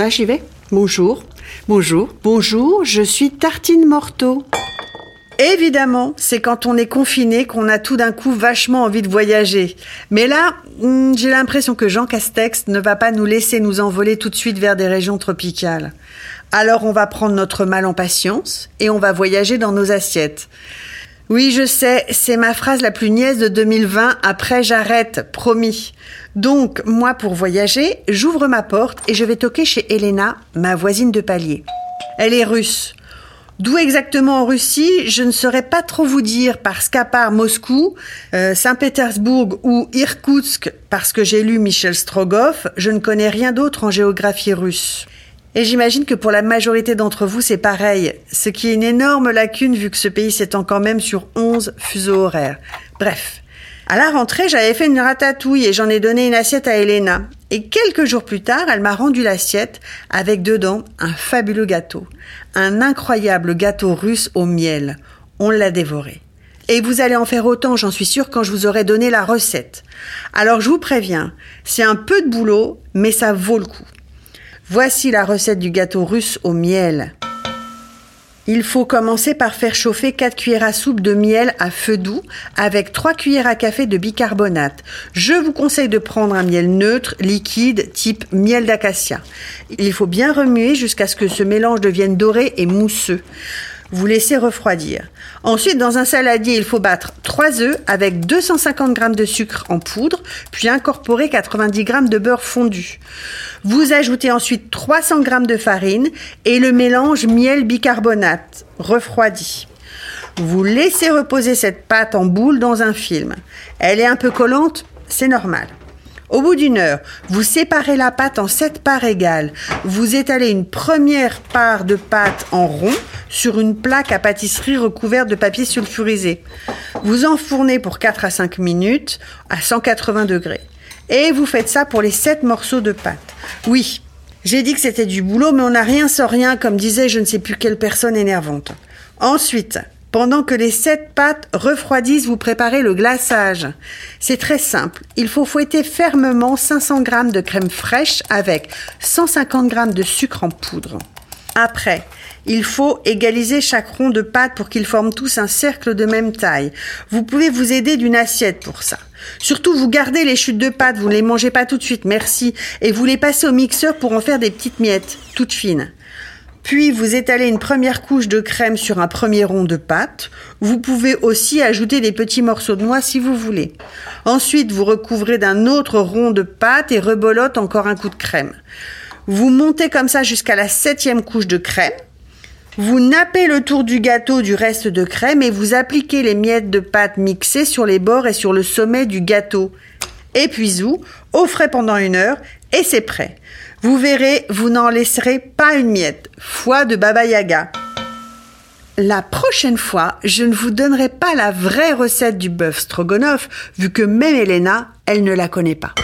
Ah, j'y vais. Bonjour. Bonjour. Bonjour, je suis Tartine Morteau. Évidemment, c'est quand on est confiné qu'on a tout d'un coup vachement envie de voyager. Mais là, hmm, j'ai l'impression que Jean Castex ne va pas nous laisser nous envoler tout de suite vers des régions tropicales. Alors on va prendre notre mal en patience et on va voyager dans nos assiettes. Oui, je sais, c'est ma phrase la plus niaise de 2020. Après, j'arrête, promis. Donc, moi, pour voyager, j'ouvre ma porte et je vais toquer chez Elena, ma voisine de palier. Elle est russe. D'où exactement en Russie, je ne saurais pas trop vous dire parce qu'à part Moscou, euh, Saint-Pétersbourg ou Irkoutsk, parce que j'ai lu Michel Strogoff, je ne connais rien d'autre en géographie russe. Et j'imagine que pour la majorité d'entre vous, c'est pareil, ce qui est une énorme lacune vu que ce pays s'étend quand même sur 11 fuseaux horaires. Bref. À la rentrée, j'avais fait une ratatouille et j'en ai donné une assiette à Elena. Et quelques jours plus tard, elle m'a rendu l'assiette avec dedans un fabuleux gâteau. Un incroyable gâteau russe au miel. On l'a dévoré. Et vous allez en faire autant, j'en suis sûre, quand je vous aurai donné la recette. Alors je vous préviens, c'est un peu de boulot, mais ça vaut le coup. Voici la recette du gâteau russe au miel. Il faut commencer par faire chauffer 4 cuillères à soupe de miel à feu doux avec 3 cuillères à café de bicarbonate. Je vous conseille de prendre un miel neutre, liquide, type miel d'acacia. Il faut bien remuer jusqu'à ce que ce mélange devienne doré et mousseux. Vous laissez refroidir. Ensuite, dans un saladier, il faut battre 3 œufs avec 250 g de sucre en poudre, puis incorporer 90 g de beurre fondu. Vous ajoutez ensuite 300 g de farine et le mélange miel bicarbonate refroidi. Vous laissez reposer cette pâte en boule dans un film. Elle est un peu collante, c'est normal. Au bout d'une heure, vous séparez la pâte en sept parts égales. Vous étalez une première part de pâte en rond sur une plaque à pâtisserie recouverte de papier sulfurisé. Vous enfournez pour 4 à 5 minutes à 180 degrés. Et vous faites ça pour les 7 morceaux de pâte. Oui, j'ai dit que c'était du boulot, mais on n'a rien sans rien, comme disait je ne sais plus quelle personne énervante. Ensuite, pendant que les sept pâtes refroidissent, vous préparez le glaçage. C'est très simple. Il faut fouetter fermement 500 g de crème fraîche avec 150 g de sucre en poudre. Après, il faut égaliser chaque rond de pâte pour qu'ils forment tous un cercle de même taille. Vous pouvez vous aider d'une assiette pour ça. Surtout, vous gardez les chutes de pâte, vous ne les mangez pas tout de suite, merci, et vous les passez au mixeur pour en faire des petites miettes, toutes fines. Puis vous étalez une première couche de crème sur un premier rond de pâte. Vous pouvez aussi ajouter des petits morceaux de noix si vous voulez. Ensuite, vous recouvrez d'un autre rond de pâte et rebolote encore un coup de crème. Vous montez comme ça jusqu'à la septième couche de crème. Vous nappez le tour du gâteau du reste de crème et vous appliquez les miettes de pâte mixées sur les bords et sur le sommet du gâteau. Et puis vous, au frais pendant une heure et c'est prêt. Vous verrez, vous n'en laisserez pas une miette. Foi de Baba Yaga. La prochaine fois, je ne vous donnerai pas la vraie recette du bœuf stroganoff, vu que même Elena, elle ne la connaît pas.